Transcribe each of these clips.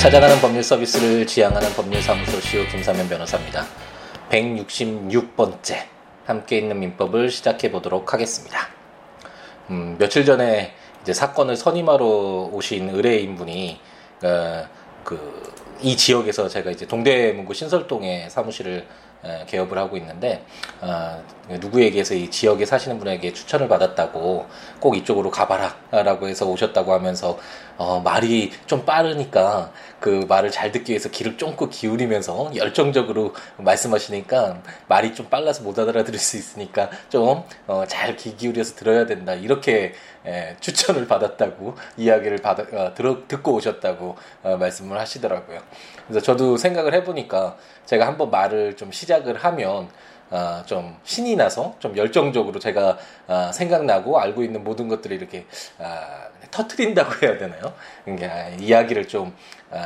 찾아가는 법률 서비스를 지향하는 법률사무소 시오 김사면 변호사입니다. 166번째 함께 있는 민법을 시작해 보도록 하겠습니다. 음, 며칠 전에 이제 사건을 선임하러 오신 의뢰인 분이 어, 그이 지역에서 제가 이제 동대문구 신설동에 사무실을 개업을 하고 있는데 어, 누구에게서 이 지역에 사시는 분에게 추천을 받았다고 꼭 이쪽으로 가봐라라고 해서 오셨다고 하면서 어, 말이 좀 빠르니까 그 말을 잘 듣기 위해서 귀를 쫑긋 기울이면서 열정적으로 말씀하시니까 말이 좀 빨라서 못 알아들을 수 있으니까 좀잘 어, 귀 기울여서 들어야 된다 이렇게 에, 추천을 받았다고 이야기를 받아, 어, 들어, 듣고 오셨다고 어, 말씀을 하시더라고요. 그래서 저도 생각을 해보니까 제가 한번 말을 좀 시작을 하면 어, 좀 신이 나서 좀 열정적으로 제가 어, 생각나고 알고 있는 모든 것들을 이렇게 어, 터트린다고 해야 되나요? 그러니까 이야기를 좀 어,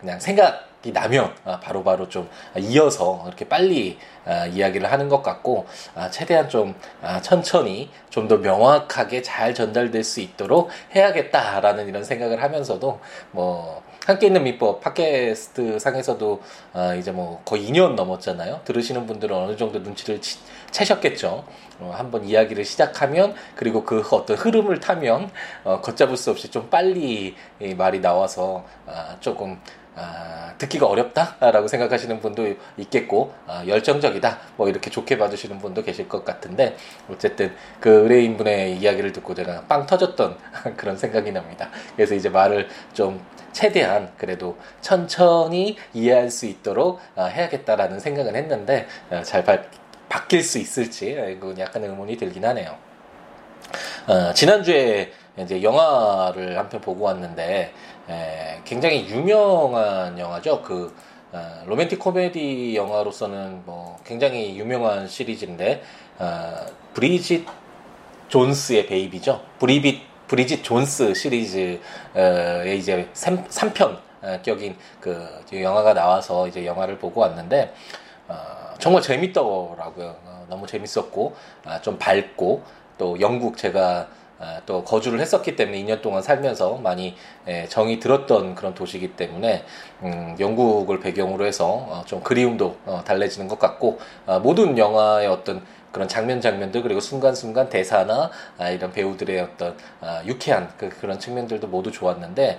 그냥 생각이 나면 바로바로 바로 좀 이어서 이렇게 빨리 어, 이야기를 하는 것 같고 어, 최대한 좀 어, 천천히 좀 더 명확하게 잘 전달될 수 있도록 해야겠다라는 이런 생각을 하면서도 뭐 함께 있는 민법 팟캐스트 상에서도 어, 이제 뭐 거의 2년 넘었잖아요. 들으시는 분들은 어느 정도 눈치를 치, 채셨겠죠. 어, 한번 이야기를 시작하면 그리고 그 어떤 흐름을 타면 어, 걷잡을 수 없이 좀 빨리 말이 나와서 어, 조금 아, 듣기가 어렵다라고 생각하시는 분도 있겠고 아, 열정적이다 뭐 이렇게 좋게 봐주시는 분도 계실 것 같은데 어쨌든 그 의뢰인 분의 이야기를 듣고 제가 빵 터졌던 그런 생각이 납니다. 그래서 이제 말을 좀 최대한 그래도 천천히 이해할 수 있도록 아, 해야겠다라는 생각은 했는데 아, 잘 바, 바뀔 수 있을지 약간 의문이 들긴 하네요. 어, 지난주에 이제 영화를 한 편 보고 왔는데 에, 굉장히 유명한 영화죠. 그 어, 로맨틱 코미디 영화로서는 뭐 굉장히 유명한 시리즈인데 어, 브리짓 존스의 베이비죠. 브리빗 브리짓 존스 시리즈의 이제 3, 3편 격인 그 영화가 나와서 이제 영화를 보고 왔는데 어, 정말 재밌더라고요. 어, 너무 재밌었고 아, 좀 밝고 또 영국 제가 아, 또 거주를 했었기 때문에 2년 동안 살면서 많이 예, 정이 들었던 그런 도시이기 때문에 음, 영국을 배경으로 해서 어, 좀 그리움도 어, 달래지는 것 같고 아, 모든 영화의 어떤 그런 장면 장면들 그리고 순간순간 대사나 아, 이런 배우들의 어떤 유쾌한 그, 그런 측면들도 모두 좋았는데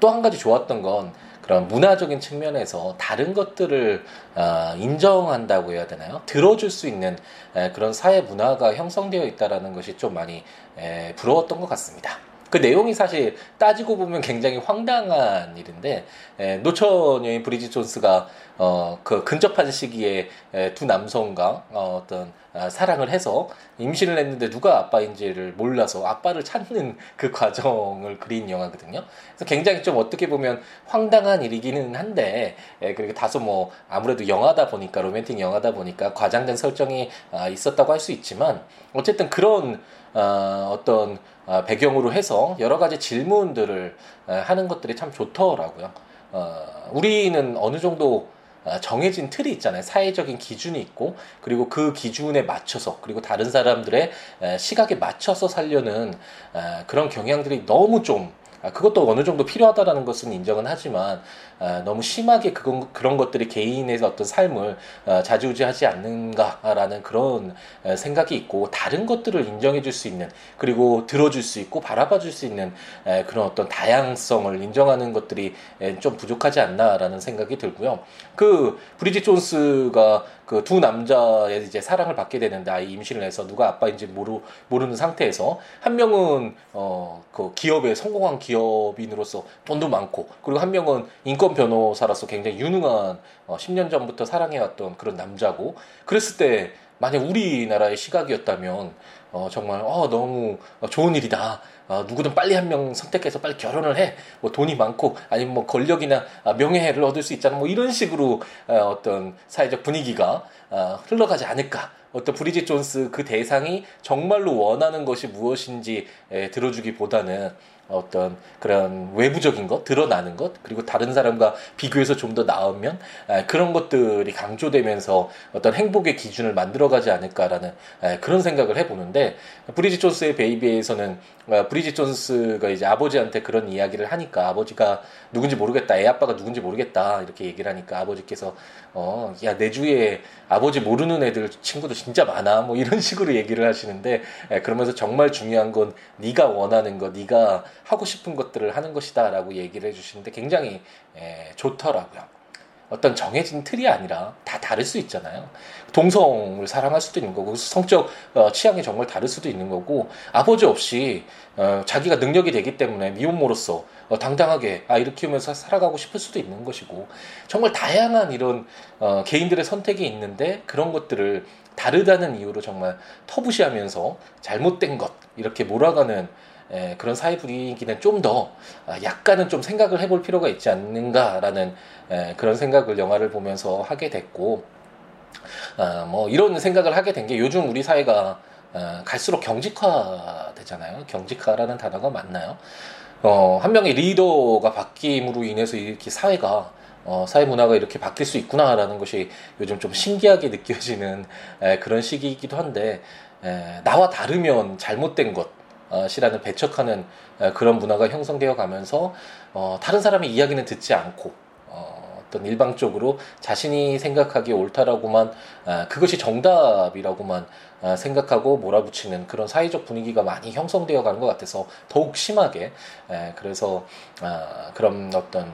또 한 가지 좋았던 건 그런 문화적인 측면에서 다른 것들을 어, 인정한다고 해야 되나요? 들어줄 수 있는 에, 그런 사회 문화가 형성되어 있다라는 것이 좀 많이 에, 부러웠던 것 같습니다. 그 내용이 사실 따지고 보면 굉장히 황당한 일인데 에, 노처 여인 브리지 존스가 어, 그 근접한 시기에 에, 두 남성과 어, 어떤 아, 사랑을 해서 임신을 했는데 누가 아빠인지를 몰라서 아빠를 찾는 그 과정을 그린 영화거든요. 그래서 굉장히 좀 어떻게 보면 황당한 일이기는 한데 에, 그리고 다소 뭐 아무래도 영화다 보니까 로맨틱 영화다 보니까 과장된 설정이 아, 있었다고 할 수 있지만 어쨌든 그런 어, 어떤 어, 배경으로 해서 여러 가지 질문들을 어, 하는 것들이 참 좋더라고요. 어, 우리는 어느 정도 어, 정해진 틀이 있잖아요. 사회적인 기준이 있고, 그리고 그 기준에 맞춰서, 그리고 다른 사람들의 시각에 맞춰서 살려는 그런 경향들이 너무 좀 아, 그것도 어느 정도 필요하다라는 것은 인정은 하지만 아, 너무 심하게 그건, 그런 것들이 개인의 어떤 삶을 아, 자주우지하지 않는가라는 그런 생각이 있고 다른 것들을 인정해 줄 수 있는 그리고 들어줄 수 있고 바라봐 줄 수 있는 그런 어떤 다양성을 인정하는 것들이 좀 부족하지 않나라는 생각이 들고요. 그 브리짓 존스가 그 두 남자의 이제 사랑을 받게 되는데 아이 임신을 해서 누가 아빠인지 모르 모르는 상태에서 한 명은 어 그 기업에 성공한 기업인으로서 돈도 많고 그리고 한 명은 인권 변호사로서 굉장히 유능한 어 10년 전부터 사랑해왔던 그런 남자고 그랬을 때 만약 우리나라의 시각이었다면 어, 정말 어, 너무 좋은 일이다. 어, 누구든 빨리 한 명 선택해서 빨리 결혼을 해. 뭐 돈이 많고 아니면 뭐 권력이나 명예를 얻을 수 있잖아. 뭐 이런 식으로 어, 어떤 사회적 분위기가 어, 흘러가지 않을까. 어떤 브리짓 존스 그 대상이 정말로 원하는 것이 무엇인지 에, 들어주기보다는 어떤 그런 외부적인 것, 드러나는 것, 그리고 다른 사람과 비교해서 좀 더 나으면 그런 것들이 강조되면서 어떤 행복의 기준을 만들어가지 않을까라는 그런 생각을 해보는데 브리짓 존스의 베이비에서는 어, 브리짓 존스가 이제 아버지한테 그런 이야기를 하니까 아버지가 누군지 모르겠다, 애 아빠가 누군지 모르겠다 이렇게 얘기를 하니까 아버지께서 어, 야 내 주위에 아버지 모르는 애들 친구도 진짜 많아 뭐 이런 식으로 얘기를 하시는데 그러면서 정말 중요한 건 네가 원하는 거, 네가 하고 싶은 것들을 하는 것이다라고 얘기를 해주시는데 굉장히 에, 좋더라고요. 어떤 정해진 틀이 아니라 다 다를 수 있잖아요. 동성을 사랑할 수도 있는 거고 성적 어, 취향이 정말 다를 수도 있는 거고 아버지 없이 어, 자기가 능력이 되기 때문에 미혼모로서 어, 당당하게 아이를 키우면서 살아가고 싶을 수도 있는 것이고 정말 다양한 이런 어, 개인들의 선택이 있는데 그런 것들을 다르다는 이유로 정말 터부시하면서 잘못된 것 이렇게 몰아가는 에, 그런 사회 분위기는 좀더 아, 약간은 좀 생각을 해볼 필요가 있지 않는가라는 에, 그런 생각을 영화를 보면서 하게 됐고 아, 뭐 이런 생각을 하게 된 게 요즘 우리 사회가 아, 갈수록 경직화 되잖아요. 경직화라는 단어가 맞나요? 어, 한 명의 리더가 바뀜으로 인해서 이렇게 사회가 어, 사회 문화가 이렇게 바뀔 수 있구나라는 것이 요즘 좀 신기하게 느껴지는 에, 그런 시기이기도 한데 에, 나와 다르면 잘못된 것 시라는 배척하는 그런 문화가 형성되어 가면서 어, 다른 사람의 이야기는 듣지 않고 어, 어떤 일방적으로 자신이 생각하기에 옳다라고만 그것이 정답이라고만 생각하고 몰아붙이는 그런 사회적 분위기가 많이 형성되어 가는 것 같아서 더욱 심하게 그래서 아, 그런 어떤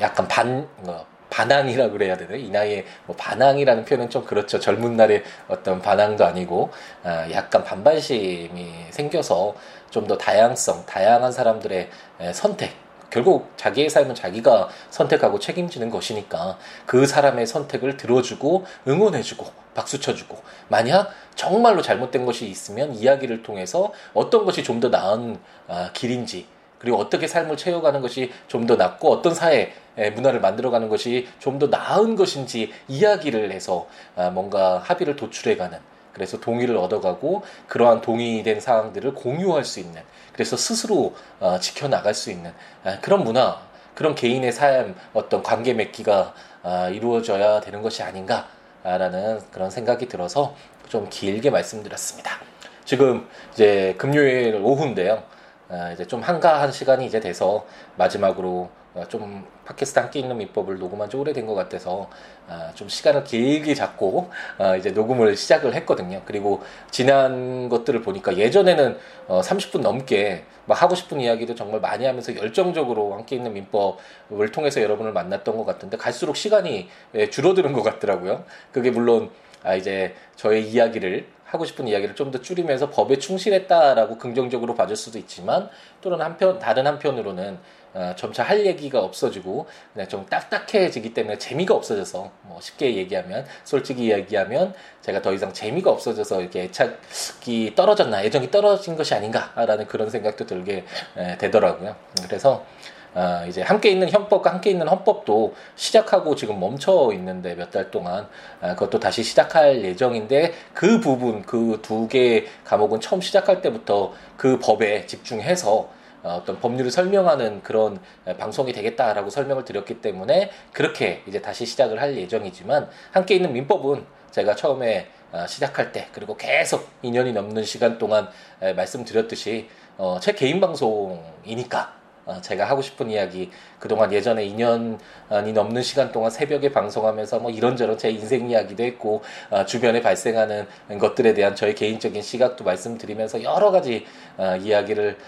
약간 반 어, 반항이라 그래야 되나? 이 나이에 뭐 반항이라는 표현은 좀 그렇죠. 젊은 날의 어떤 반항도 아니고 아, 약간 반발심이 생겨서 좀 더 다양성, 다양한 사람들의 선택 결국 자기의 삶은 자기가 선택하고 책임지는 것이니까 그 사람의 선택을 들어주고 응원해주고 박수 쳐주고 만약 정말로 잘못된 것이 있으면 이야기를 통해서 어떤 것이 좀 더 나은 아, 길인지 그리고 어떻게 삶을 채워가는 것이 좀 더 낫고 어떤 사회 문화를 만들어가는 것이 좀 더 나은 것인지 이야기를 해서 아, 뭔가 합의를 도출해가는 그래서 동의를 얻어가고 그러한 동의된 사항들을 공유할 수 있는 그래서 스스로 어, 지켜나갈 수 있는 아, 그런 문화 그런 개인의 삶 어떤 관계 맺기가 아, 이루어져야 되는 것이 아닌가라는 그런 생각이 들어서 좀 길게 말씀드렸습니다. 지금 이제 금요일 오후인데요. 아, 이제 좀 한가한 시간이 이제 돼서 마지막으로 어, 좀 팟캐스트 함께 있는 민법을 녹음한 지 오래된 것 같아서 아, 좀 시간을 길게 잡고 아, 이제 녹음을 시작을 했거든요. 그리고 지난 것들을 보니까 예전에는 30분 어, 넘게 막 하고 싶은 이야기도 정말 많이 하면서 열정적으로 함께 있는 민법을 통해서 여러분을 만났던 것 같은데 갈수록 시간이 예, 줄어드는 것 같더라고요. 그게 물론 이제 저의 이야기를 하고 싶은 이야기를 좀 더 줄이면서 법에 충실했다라고 긍정적으로 봐줄 수도 있지만 또는 한편 다른 한편으로는 어, 점차 할 얘기가 없어지고 그냥 좀 딱딱해지기 때문에 재미가 없어져서 뭐 쉽게 얘기하면 솔직히 얘기하면 제가 더 이상 재미가 없어져서 이렇게 애착이 떨어졌나 애정이 떨어진 것이 아닌가라는 그런 생각도 들게 에, 되더라고요. 그래서 아, 이제 함께 있는 형법과 함께 있는 헌법도 시작하고 지금 멈춰 있는데 몇 달 동안 아, 그것도 다시 시작할 예정인데 그 부분 그 두 개의 과목은 처음 시작할 때부터 그 법에 집중해서 어, 어떤 법률을 설명하는 그런 방송이 되겠다라고 설명을 드렸기 때문에 그렇게 이제 다시 시작을 할 예정이지만 함께 있는 민법은 제가 처음에 어, 시작할 때 그리고 계속 2년이 넘는 시간 동안 말씀드렸듯이 어, 제 개인 방송이니까 어, 제가 하고 싶은 이야기 그동안 예전에 2년이 넘는 시간 동안 새벽에 방송하면서 뭐 이런저런 제 인생 이야기도 했고 어, 주변에 발생하는 것들에 대한 저의 개인적인 시각도 말씀드리면서 여러 가지 어, 이야기를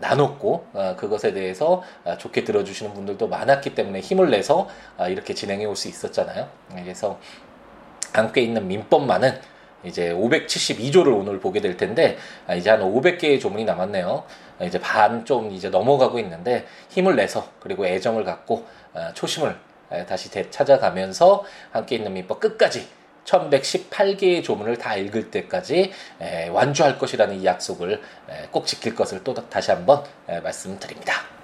나눴고 그것에 대해서 좋게 들어주시는 분들도 많았기 때문에 힘을 내서 이렇게 진행해 올 수 있었잖아요. 그래서 함께 있는 민법만은 이제 572조를 오늘 보게 될 텐데 이제 한 500개의 조문이 남았네요. 이제 반 좀 이제 넘어가고 있는데 힘을 내서 그리고 애정을 갖고 어, 초심을 다시 되찾아가면서 함께 있는 민법 끝까지 1118개의 조문을 다 읽을 때까지 완주할 것이라는 이 약속을 꼭 지킬 것을 또 다시 한번 말씀드립니다.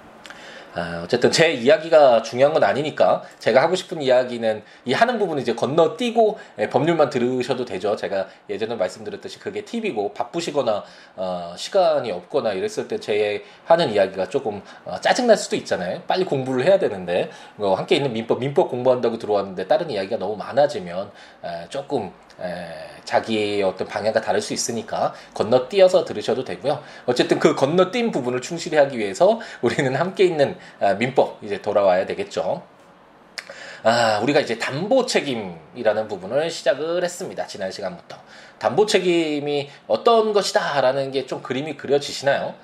아, 어쨌든 제 이야기가 중요한 건 아니니까 제가 하고 싶은 이야기는 이 하는 부분을 이제 건너뛰고 예, 법률만 들으셔도 되죠. 제가 예전에 말씀드렸듯이 그게 팁이고 바쁘시거나 어, 시간이 없거나 이랬을 때 제 하는 이야기가 조금 어, 짜증날 수도 있잖아요. 빨리 공부를 해야 되는데 어, 함께 있는 민법 민법 공부한다고 들어왔는데 다른 이야기가 너무 많아지면 에, 조금 에, 자기의 어떤 방향과 다를 수 있으니까 건너뛰어서 들으셔도 되고요. 어쨌든 그 건너뛴 부분을 충실히 하기 위해서 우리는 함께 있는 아, 민법 이제 돌아와야 되겠죠. 아, 우리가 이제 담보 책임이라는 부분을 시작을 했습니다. 지난 시간부터. 담보 책임이 어떤 것이다라는 게 좀 그림이 그려지시나요?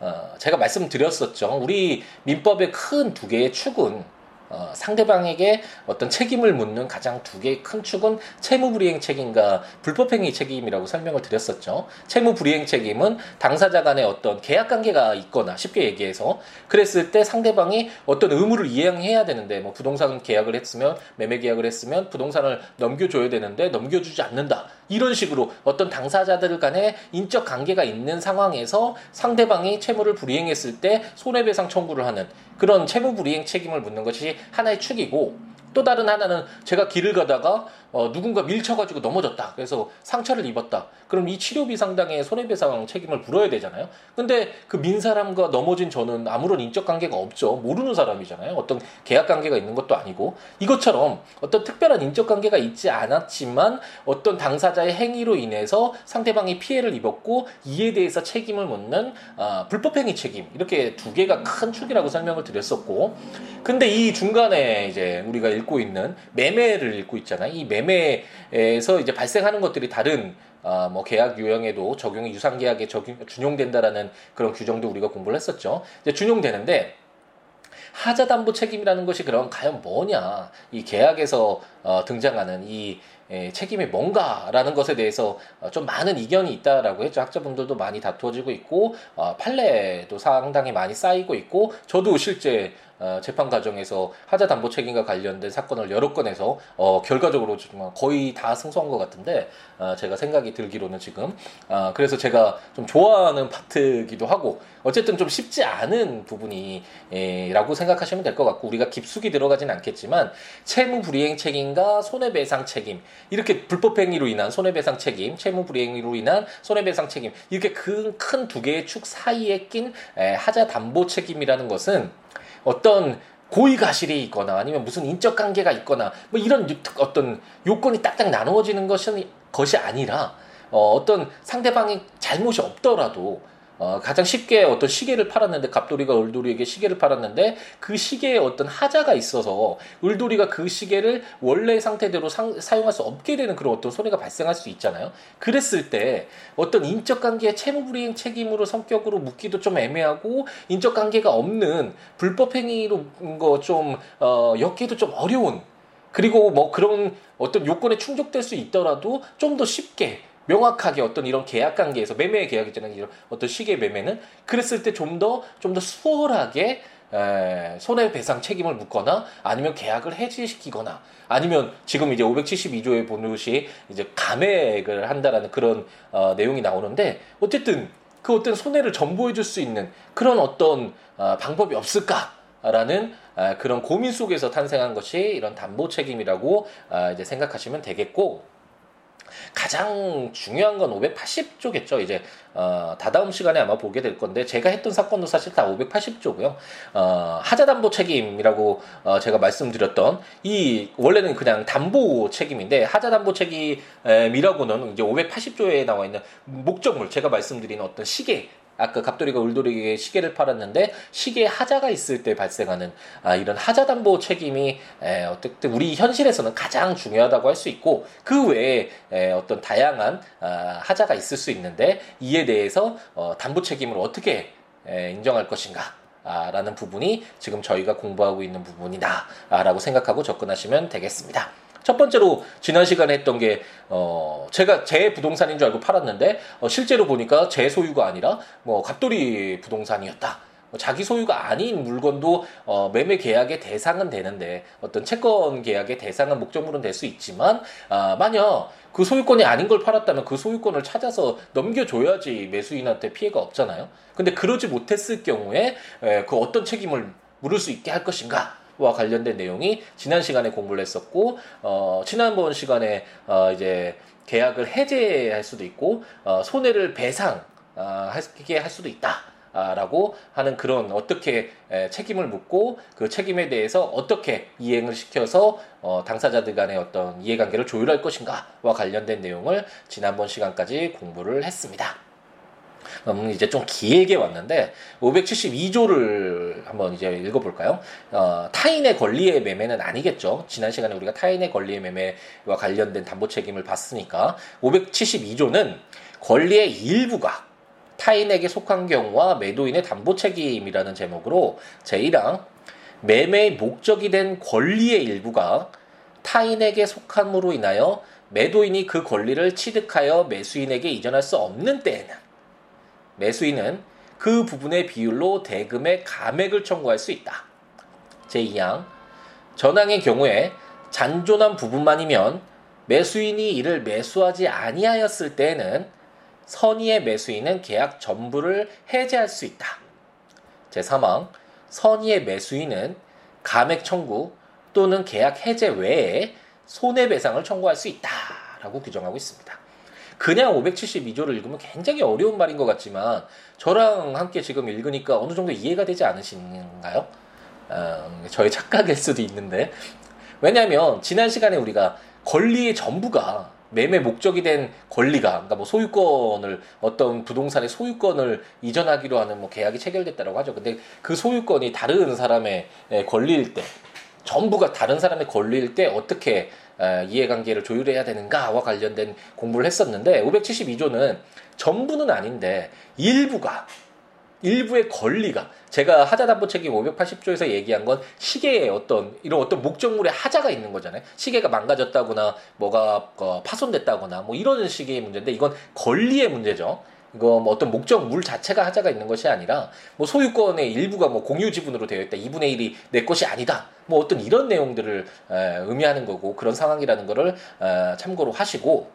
어, 제가 말씀드렸었죠. 우리 민법의 큰 두 개의 축은 어, 상대방에게 어떤 책임을 묻는 가장 두 개의 큰 축은 채무불이행 책임과 불법행위 책임이라고 설명을 드렸었죠. 채무불이행 책임은 당사자 간에 어떤 계약 관계가 있거나 쉽게 얘기해서 그랬을 때 상대방이 어떤 의무를 이행해야 되는데 뭐 부동산 계약을 했으면 매매 계약을 했으면 부동산을 넘겨줘야 되는데 넘겨주지 않는다. 이런 식으로 어떤 당사자들 간에 인적 관계가 있는 상황에서 상대방이 채무를 불이행했을 때 손해배상 청구를 하는 그런 채무 불이행 책임을 묻는 것이 하나의 축이고 또 다른 하나는 제가 길을 가다가 어, 누군가 밀쳐가지고 넘어졌다. 그래서 상처를 입었다. 그럼 이 치료비 상당의 손해배상 책임을 물어야 되잖아요. 근데 그 민 사람과 넘어진 저는 아무런 인적 관계가 없죠. 모르는 사람이잖아요. 어떤 계약 관계가 있는 것도 아니고 이것처럼 어떤 특별한 인적 관계가 있지 않았지만 어떤 당사자의 행위로 인해서 상대방이 피해를 입었고 이에 대해서 책임을 묻는 어, 불법행위 책임 이렇게 두 개가 큰 축이라고 설명을 드렸었고 근데 이 중간에 이제 우리가 읽고 있는 매매를 읽고 있잖아요. 이 매매 에서 이제 발생하는 것들이 다른 어, 뭐 계약 유형에도 적용이 유상 계약에 적용 준용된다라는 그런 규정도 우리가 공부를 했었죠. 이제 준용되는데 하자 담보 책임이라는 것이 그럼 과연 뭐냐? 이 계약에서 어, 등장하는 이 에, 책임이 뭔가라는 것에 대해서 어, 좀 많은 이견이 있다라고 했죠. 학자분들도 많이 다투어지고 있고 어, 판례도 상당히 많이 쌓이고 있고 저도 실제 어, 재판 과정에서 하자 담보 책임과 관련된 사건을 여러 건에서 어, 결과적으로 정말 거의 다 승소한 것 같은데 어, 제가 생각이 들기로는 지금. 어, 그래서 제가 좀 좋아하는 파트기도 하고 어쨌든 좀 쉽지 않은 부분이라고 생각하시면 될 것 같고 우리가 깊숙이 들어가진 않겠지만 채무 불이행 책임과 손해배상 책임 이렇게 불법 행위로 인한 손해배상 책임, 채무 불이행으로 인한 손해배상 책임 이렇게 큰 두 개의 축 사이에 낀 에, 하자 담보 책임이라는 것은 어떤 고의 가실이 있거나 아니면 무슨 인적 관계가 있거나 뭐 이런 어떤 요건이 딱딱 나누어지는 것이 아니라 어, 어떤 상대방이 잘못이 없더라도 어, 가장 쉽게 어떤 시계를 팔았는데 갑돌이가 을돌이에게 시계를 팔았는데 그 시계에 어떤 하자가 있어서 을돌이가 그 시계를 원래 상태대로 상, 사용할 수 없게 되는 그런 어떤 손해가 발생할 수 있잖아요. 그랬을 때 어떤 인적 관계의 채무 불이행 책임으로 성격으로 묻기도 좀 애매하고 인적 관계가 없는 불법 행위로 거좀 어, 엮기도 좀 어려운 그리고 뭐 그런 어떤 요건에 충족될 수 있더라도 좀 더 쉽게 명확하게 어떤 이런 계약 관계에서 매매 계약이잖아요. 이런 어떤 시계 매매는 그랬을 때 좀 더 좀 더 수월하게 에, 손해배상 책임을 묻거나 아니면 계약을 해지시키거나 아니면 지금 이제 572조에 보듯이 이제 감액을 한다라는 그런 어, 내용이 나오는데 어쨌든 그 어떤 손해를 전보해 줄 수 있는 그런 어떤 어, 방법이 없을까라는 어, 그런 고민 속에서 탄생한 것이 이런 담보 책임이라고 어, 이제 생각하시면 되겠고 가장 중요한 건 580조겠죠. 이제 어, 다다음 시간에 아마 보게 될 건데 제가 했던 사건도 사실 다 580조고요. 어, 하자담보 책임이라고 어, 제가 말씀드렸던 이 원래는 그냥 담보 책임인데 하자담보 책임이라고는 이제 580조에 나와 있는 목적물 제가 말씀드린 어떤 시계 아까 갑돌이가 울돌이에게 시계를 팔았는데 시계에 하자가 있을 때 발생하는 아, 이런 하자 담보 책임이 에, 어쨌든 우리 현실에서는 가장 중요하다고 할 수 있고 그 외에 에, 어떤 다양한 아, 하자가 있을 수 있는데 이에 대해서 어, 담보 책임을 어떻게 에, 인정할 것인가 아, 라는 부분이 지금 저희가 공부하고 있는 부분이다 라고 생각하고 접근하시면 되겠습니다. 첫 번째로 지난 시간에 했던 게 어, 제가 제 부동산인 줄 알고 팔았는데 어, 실제로 보니까 제 소유가 아니라 뭐 갑돌이 부동산이었다. 뭐 자기 소유가 아닌 물건도 어, 매매 계약의 대상은 되는데 어떤 채권 계약의 대상은 목적물은 될 수 있지만 아, 만약 그 소유권이 아닌 걸 팔았다면 그 소유권을 찾아서 넘겨줘야지 매수인한테 피해가 없잖아요. 근데 그러지 못했을 경우에 에, 그 어떤 책임을 물을 수 있게 할 것인가? 와 관련된 내용이 지난 시간에 공부를 했었고 어 지난번 시간에 어 이제 계약을 해제할 수도 있고 어 손해를 배상하게 할 수도 있다. 라고 하는 그런 어떻게 책임을 묻고 그 책임에 대해서 어떻게 이행을 시켜서 어 당사자들 간의 어떤 이해관계를 조율할 것인가와 관련된 내용을 지난번 시간까지 공부를 했습니다. 음, 이제 좀 길게 왔는데 572조를 한번 이제 읽어볼까요? 어, 타인의 권리의 매매는 아니겠죠. 지난 시간에 우리가 타인의 권리의 매매와 관련된 담보 책임을 봤으니까 572조는 권리의 일부가 타인에게 속한 경우와 매도인의 담보 책임이라는 제목으로 제1항 매매의 목적이 된 권리의 일부가 타인에게 속함으로 인하여 매도인이 그 권리를 취득하여 매수인에게 이전할 수 없는 때에는 매수인은 그 부분의 비율로 대금의 감액을 청구할 수 있다. 제2항 전항의 경우에 잔존한 부분만이면 매수인이 이를 매수하지 아니하였을 때에는 선의의 매수인은 계약 전부를 해제할 수 있다. 제3항 선의의 매수인은 감액 청구 또는 계약 해제 외에 손해배상을 청구할 수 있다라고 규정하고 있습니다. 그냥 572조를 읽으면 굉장히 어려운 말인 것 같지만 저랑 함께 지금 읽으니까 어느 정도 이해가 되지 않으신가요? 어, 저의 착각일 수도 있는데 왜냐하면 지난 시간에 우리가 권리의 전부가 매매 목적이 된 권리가 그러니까 뭐 소유권을 어떤 부동산의 소유권을 이전하기로 하는 뭐 계약이 체결됐다라고 하죠. 근데 그 소유권이 다른 사람의 권리일 때 전부가 다른 사람의 권리일 때 어떻게 이해관계를 조율해야 되는가와 관련된 공부를 했었는데 572조는 전부는 아닌데 일부가 일부의 권리가 제가 하자담보 책임 580조에서 얘기한 건 시계에 어떤 이런 어떤 목적물의 하자가 있는 거잖아요. 시계가 망가졌다거나 뭐가 어, 파손됐다거나 뭐 이런 식의 문제인데 이건 권리의 문제죠. 이거 뭐 어떤 목적물 자체가 하자가 있는 것이 아니라 뭐 소유권의 일부가 뭐 공유 지분으로 되어 있다. 2분의 1이 내 것이 아니다. 뭐 어떤 이런 내용들을 에, 의미하는 거고 그런 상황이라는 거를 에, 참고로 하시고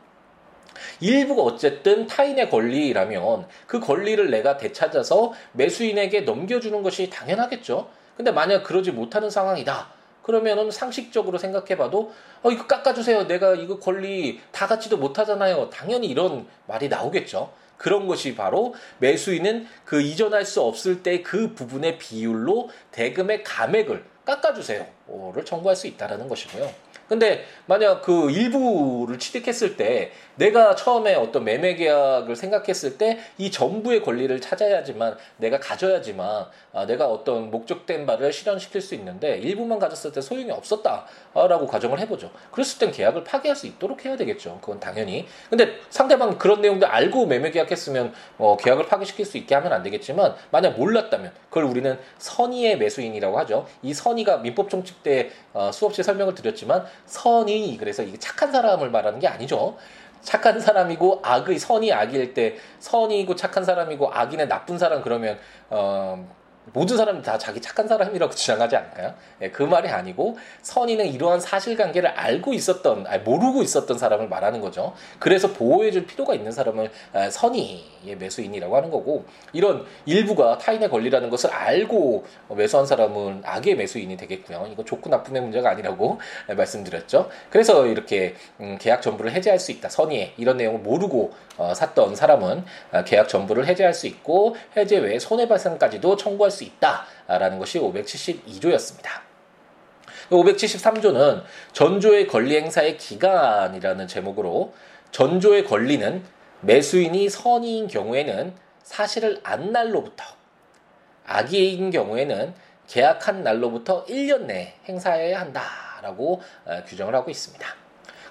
일부가 어쨌든 타인의 권리라면 그 권리를 내가 되찾아서 매수인에게 넘겨주는 것이 당연하겠죠. 근데 만약 그러지 못하는 상황이다. 그러면은 상식적으로 생각해봐도 어 이거 깎아주세요. 내가 이거 권리 다 갖지도 못하잖아요. 당연히 이런 말이 나오겠죠. 그런 것이 바로 매수인은 그 이전할 수 없을 때 그 부분의 비율로 대금의 감액을 깎아주세요를 청구할 수 있다라는 것이고요. 근데 만약 그 일부를 취득했을 때 내가 처음에 어떤 매매 계약을 생각했을 때 이 전부의 권리를 찾아야지만 내가 가져야지만 아, 내가 어떤 목적된 바를 실현시킬 수 있는데 일부만 가졌을 때 소용이 없었다라고 가정을 해보죠. 그랬을 땐 계약을 파기할 수 있도록 해야 되겠죠. 그건 당연히. 근데 상대방 그런 내용도 알고 매매 계약했으면 어, 계약을 파기시킬 수 있게 하면 안 되겠지만 만약 몰랐다면 그걸 우리는 선의의 매수인이라고 하죠. 이 선의가 민법 총칙 때 어, 수없이 설명을 드렸지만 선의 그래서 이게 착한 사람을 말하는 게 아니죠. 착한 사람이고 악의 선이 악일 때 선이고 착한 사람이고 악인의 나쁜 사람 그러면 어 모든 사람이 다 자기 착한 사람이라고 주장하지 않을까요? 예, 그 말이 아니고 선의는 이러한 사실관계를 알고 있었던, 아니, 모르고 있었던 사람을 말하는 거죠. 그래서 보호해줄 필요가 있는 사람을 아, 선의의 매수인이라고 하는 거고 이런 일부가 타인의 권리라는 것을 알고 매수한 사람은 악의 매수인이 되겠고요. 이거 좋고 나쁨의 문제가 아니라고 말씀드렸죠. 그래서 이렇게 음, 계약 전부를 해제할 수 있다. 선의에 이런 내용을 모르고 어, 샀던 사람은 아, 계약 전부를 해제할 수 있고 해제 외에 손해배상까지도 청구할 수 있다라는 것이 572조였습니다. 573조는 전조의 권리 행사의 기간이라는 제목으로 전조의 권리는 매수인이 선의인 경우에는 사실을 안 날로부터 악의인 경우에는 계약한 날로부터 1년 내에 행사해야 한다라고 어, 규정을 하고 있습니다.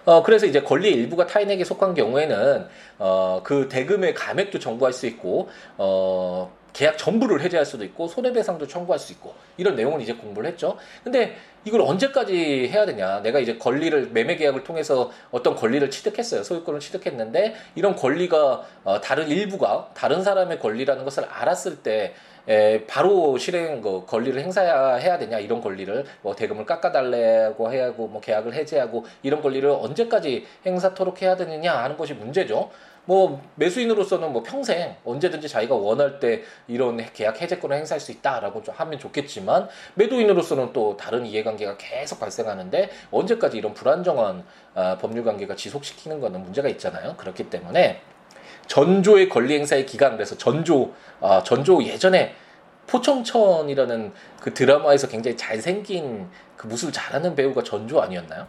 어, 그래서 이제 권리의 일부가 타인에게 속한 경우에는 어, 그 대금의 감액도 정부할 수 있고 어, 계약 전부를 해제할 수도 있고 손해배상도 청구할 수 있고 이런 내용을 이제 공부를 했죠. 근데 이걸 언제까지 해야 되냐? 내가 이제 권리를 매매 계약을 통해서 어떤 권리를 취득했어요. 소유권을 취득했는데 이런 권리가 어, 다른 일부가 다른 사람의 권리라는 것을 알았을 때 에, 바로 실행 그 권리를 행사해야 되냐 이런 권리를 뭐 대금을 깎아달라고 해야 하고 뭐 계약을 해제하고 이런 권리를 언제까지 행사토록 해야 되느냐 하는 것이 문제죠. 뭐 매수인으로서는 뭐 평생 언제든지 자기가 원할 때 이런 계약 해제권을 행사할 수 있다라고 좀 하면 좋겠지만 매도인으로서는 또 다른 이해관계가 계속 발생하는데 언제까지 이런 불안정한 어, 법률 관계가 지속시키는 거는 문제가 있잖아요. 그렇기 때문에 전조의 권리 행사의 기간 그래서 전조 아, 전조 예전에 포청천이라는 그 드라마에서 굉장히 잘생긴 그 무술 잘하는 배우가 전조 아니었나요?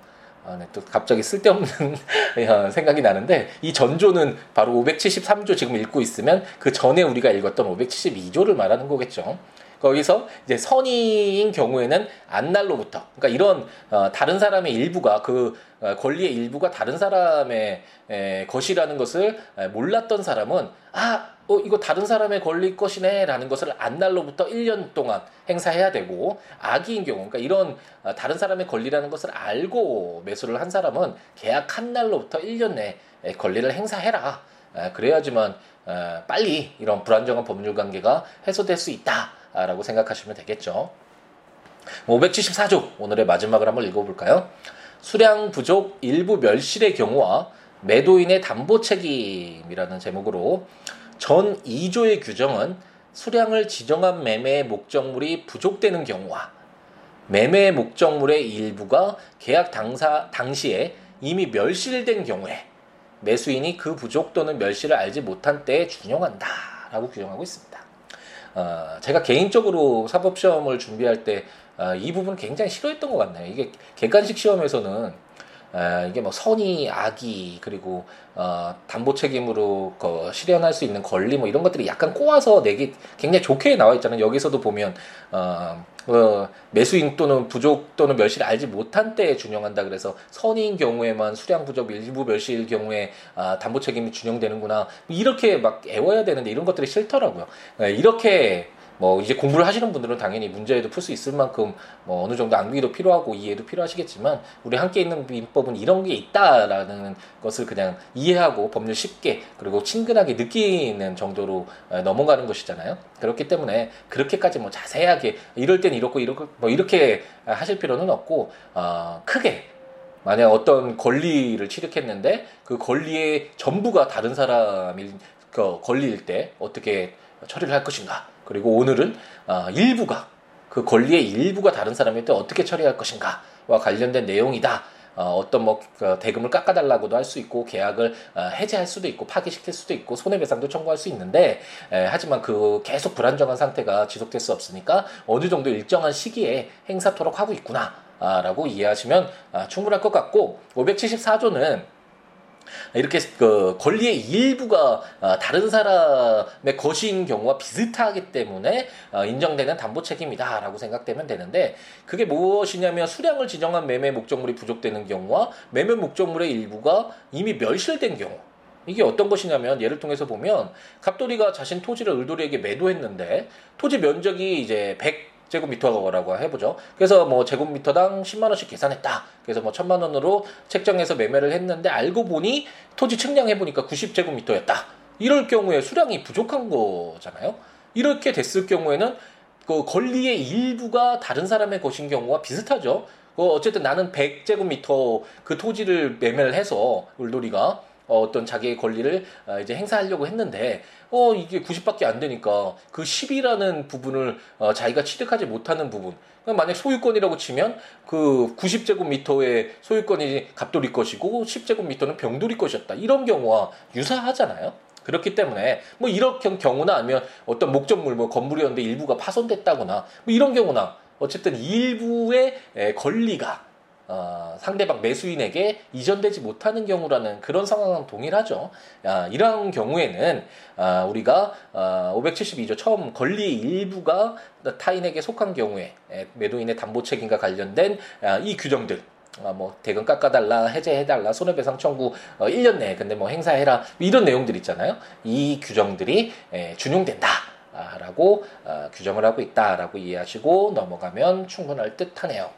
아, 네, 또 갑자기 쓸데없는 생각이 나는데 이 전조는 바로 573조 지금 읽고 있으면 그 전에 우리가 읽었던 572조를 말하는 거겠죠. 거기서 이제 선의인 경우에는 안날로부터 그러니까 이런 어, 다른 사람의 일부가 그 어, 권리의 일부가 다른 사람의 에, 것이라는 것을 몰랐던 사람은 아 어, 이거 다른 사람의 권리 것이네 라는 것을 안날로부터 1년 동안 행사해야 되고 악의인 경우 그러니까 이런 어, 다른 사람의 권리라는 것을 알고 매수를 한 사람은 계약 한 날로부터 1년 내에 권리를 행사해라. 그래야지만 어, 빨리 이런 불안정한 법률 관계가 해소될 수 있다 라고 생각하시면 되겠죠 574조 오늘의 마지막을 한번 읽어볼까요 수량 부족 일부 멸실의 경우와 매도인의 담보 책임이라는 제목으로 전 2조의 규정은 수량을 지정한 매매의 목적물이 부족되는 경우와 매매 목적물의 일부가 계약 당사 당시에 이미 멸실된 경우에 매수인이 그 부족 또는 멸실을 알지 못한 때에 준용한다 라고 규정하고 있습니다. 어, 제가 개인적으로 사법 시험을 준비할 때이 어, 부분 굉장히 싫어했던 것 같네요. 이게 객관식 시험에서는 에, 이게 뭐 선의, 악의 그리고 어, 담보 책임으로 그 실현할 수 있는 권리 뭐 이런 것들이 약간 꼬아서 내기 굉장히 좋게 나와 있잖아요. 여기서도 보면 어, 어, 매수인 또는 부족 또는 멸실을 알지 못한 때에 준용한다 그래서 선의인 경우에만 수량 부족 일부 멸실 경우에 아, 담보 책임이 준용되는구나 이렇게 막 애워야 되는데 이런 것들이 싫더라고요. 에, 이렇게 뭐 이제 공부를 하시는 분들은 당연히 문제도 풀 수 있을 만큼 뭐 어느 정도 암기도 필요하고 이해도 필요하시겠지만 우리 함께 있는 민법은 이런 게 있다라는 것을 그냥 이해하고 법률 쉽게 그리고 친근하게 느끼는 정도로 넘어가는 것이잖아요. 그렇기 때문에 그렇게까지 뭐 자세하게 이럴 땐 이렇고 이렇고 뭐 이렇게 하실 필요는 없고 어, 크게 만약 어떤 권리를 취득했는데 그 권리의 전부가 다른 사람일 그 권리일 때 어떻게 처리를 할 것인가 그리고 오늘은 어, 일부가 그 권리의 일부가 다른 사람한테 어떻게 처리할 것인가와 관련된 내용이다. 어, 어떤 뭐그 대금을 깎아달라고도 할 수 있고 계약을 어, 해제할 수도 있고 파기시킬 수도 있고 손해배상도 청구할 수 있는데 에, 하지만 그 계속 불안정한 상태가 지속될 수 없으니까 어느 정도 일정한 시기에 행사토록 하고 있구나 라고 이해하시면 아, 충분할 것 같고 574조는 이렇게 그 권리의 일부가 어, 다른 사람의 것인 경우와 비슷하기 때문에 어, 인정되는 담보 책임이다라고 생각되면 되는데 그게 무엇이냐면 수량을 지정한 매매 목적물이 부족되는 경우와 매매 목적물의 일부가 이미 멸실된 경우. 이게 어떤 것이냐면 예를 통해서 보면 갑돌이가 자신 토지를 을돌이에게 매도했는데 토지 면적이 이제 100 제곱미터라고 해보죠. 그래서 뭐 제곱미터당 10만 원씩 계산했다. 그래서 뭐 천만 원으로 책정해서 매매를 했는데 알고 보니 토지 측량해 보니까 90제곱미터였다. 이럴 경우에 수량이 부족한 거잖아요. 이렇게 됐을 경우에는 그 권리의 일부가 다른 사람의 것인 경우와 비슷하죠. 그 어쨌든 나는 100제곱미터 그 토지를 매매를 해서 울돌이가 어, 어떤 자기의 권리를 어, 이제 행사하려고 했는데 어 이게 90밖에 안 되니까 그 10이라는 부분을 어, 자기가 취득하지 못하는 부분 만약 소유권이라고 치면 그 90제곱미터의 소유권이 갑돌이 것이고 10제곱미터는 병돌이 것이었다 이런 경우와 유사하잖아요. 그렇기 때문에 뭐 이런 경우나 아니면 어떤 목적물 뭐 건물이었는데 일부가 파손됐다거나 뭐 이런 경우나 어쨌든 일부의 권리가 어, 상대방 매수인에게 이전되지 못하는 경우라는 그런 상황은 동일하죠. 아, 이런 경우에는 아, 우리가 아, 572조 처음 권리 일부가 타인에게 속한 경우에 매도인의 담보 책임과 관련된 아, 이 규정들 아, 뭐 대금 깎아달라 해제해달라 손해배상 청구 어, 1년 내에 근데 뭐 행사해라 이런 내용들 있잖아요. 이 규정들이 에, 준용된다. 라고 어, 규정을 하고 있다라고 이해하시고 넘어가면 충분할 듯 하네요.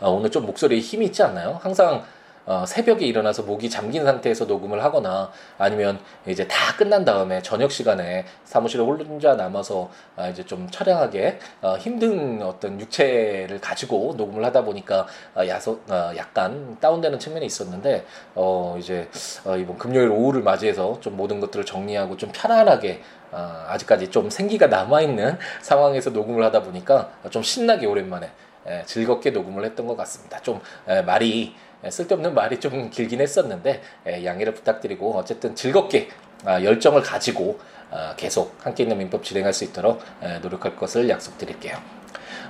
아, 오늘 좀 목소리에 힘이 있지 않나요? 항상 어, 새벽에 일어나서 목이 잠긴 상태에서 녹음을 하거나 아니면 이제 다 끝난 다음에 저녁 시간에 사무실에 혼자 남아서 아, 이제 좀 처량하게 어, 힘든 어떤 육체를 가지고 녹음을 하다 보니까 아, 야소, 아, 약간 다운되는 측면이 있었는데 어, 이제 어, 이번 금요일 오후를 맞이해서 좀 모든 것들을 정리하고 좀 편안하게 어, 아직까지 좀 생기가 남아있는 상황에서 녹음을 하다 보니까 좀 신나게 오랜만에 에, 즐겁게 녹음을 했던 것 같습니다. 좀 에, 말이 예, 쓸데없는 말이 좀 길긴 했었는데 예, 양해를 부탁드리고 어쨌든 즐겁게 아, 열정을 가지고 아, 계속 함께 있는 민법 진행할 수 있도록 예, 노력할 것을 약속드릴게요.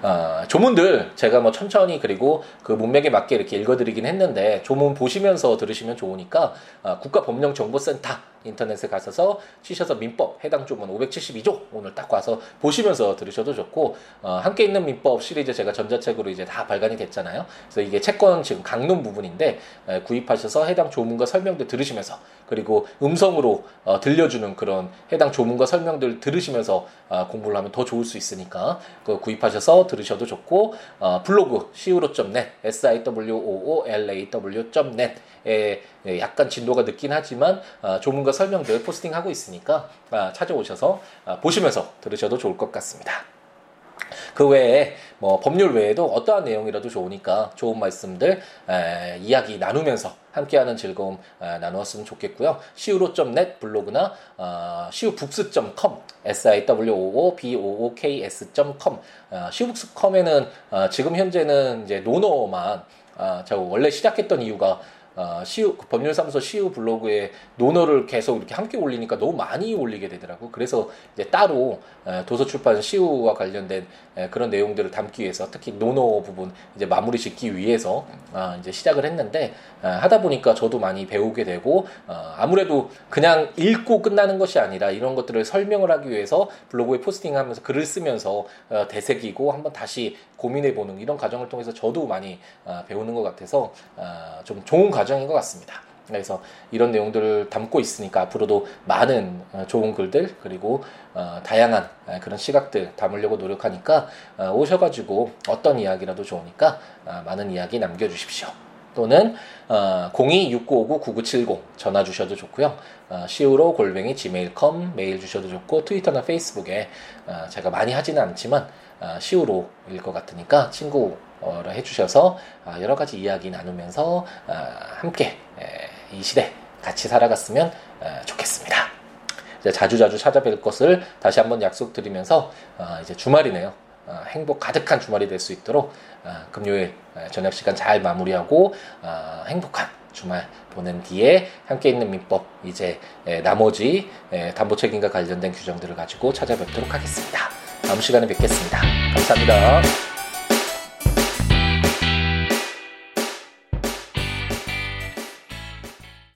어, 조문들 제가 뭐 천천히 그리고 그 문맥에 맞게 이렇게 읽어드리긴 했는데 조문 보시면서 들으시면 좋으니까 어, 국가법령정보센터 인터넷에 가셔서 치셔서 민법 해당 조문 572조 오늘 딱 와서 보시면서 들으셔도 좋고 어, 함께 있는 민법 시리즈 제가 전자책으로 이제 다 발간이 됐잖아요. 그래서 이게 채권 지금 강론 부분인데 에, 구입하셔서 해당 조문과 설명들 들으시면서 그리고 음성으로 어, 들려주는 그런 해당 조문과 설명들 들으시면서 어, 공부를 하면 더 좋을 수 있으니까 그 구입하셔서 들으셔도 좋고 어, 블로그 siwo.net s i w o o l a w.net 에 약간 진도가 늦긴 하지만 어, 조문과 설명들 포스팅하고 있으니까 어, 찾아오셔서 어, 보시면서 들으셔도 좋을 것 같습니다. 그 외에 뭐 법률 외에도 어떠한 내용이라도 좋으니까 좋은 말씀들 에, 이야기 나누면서 함께하는 즐거움 에, 나누었으면 좋겠고요. siwo.net 블로그나 어, siwobooks.com s i w o o b o o k s.com 어, siwobooks.com에는 어, 지금 현재는 이제 논어만 어, 저 원래 시작했던 이유가 어, 시우 그 법률사무소 시우 블로그에 논어를 계속 이렇게 함께 올리니까 너무 많이 올리게 되더라고. 그래서 이제 따로 에, 도서출판 시우와 관련된 에, 그런 내용들을 담기 위해서 특히 논어 부분 이제 마무리 짓기 위해서 어, 이제 시작을 했는데 어, 하다 보니까 저도 많이 배우게 되고 어, 아무래도 그냥 읽고 끝나는 것이 아니라 이런 것들을 설명을 하기 위해서 블로그에 포스팅하면서 글을 쓰면서 어, 되새기고 한번 다시 고민해보는 이런 과정을 통해서 저도 많이 어, 배우는 것 같아서 어, 좀 좋은 과정인 것 같습니다. 그래서 이런 내용들을 담고 있으니까 앞으로도 많은 어, 좋은 글들 그리고 어, 다양한 어, 그런 시각들 담으려고 노력하니까 어, 오셔가지고 어떤 이야기라도 좋으니까 어, 많은 이야기 남겨주십시오. 또는 어, 026959-9970 전화 주셔도 좋고요. 어, 시우로 골뱅이 gmail.com 메일 주셔도 좋고 트위터나 페이스북에 어, 제가 많이 하지는 않지만 어, 시우로일 것 같으니까 친구 를 해주셔서 어, 여러 가지 이야기 나누면서 어, 함께 에, 이 시대 같이 살아갔으면 어, 좋겠습니다. 이제 자주자주 찾아뵐 것을 다시 한번 약속드리면서 어, 이제 주말이네요. 어, 행복 가득한 주말이 될 수 있도록 어, 금요일 어, 저녁 시간 잘 마무리하고 어, 행복한 주말 보낸 뒤에 함께 있는 민법 이제 에, 나머지 에, 담보 책임과 관련된 규정들을 가지고 찾아뵙도록 하겠습니다. 다음 시간에 뵙겠습니다. 감사합니다.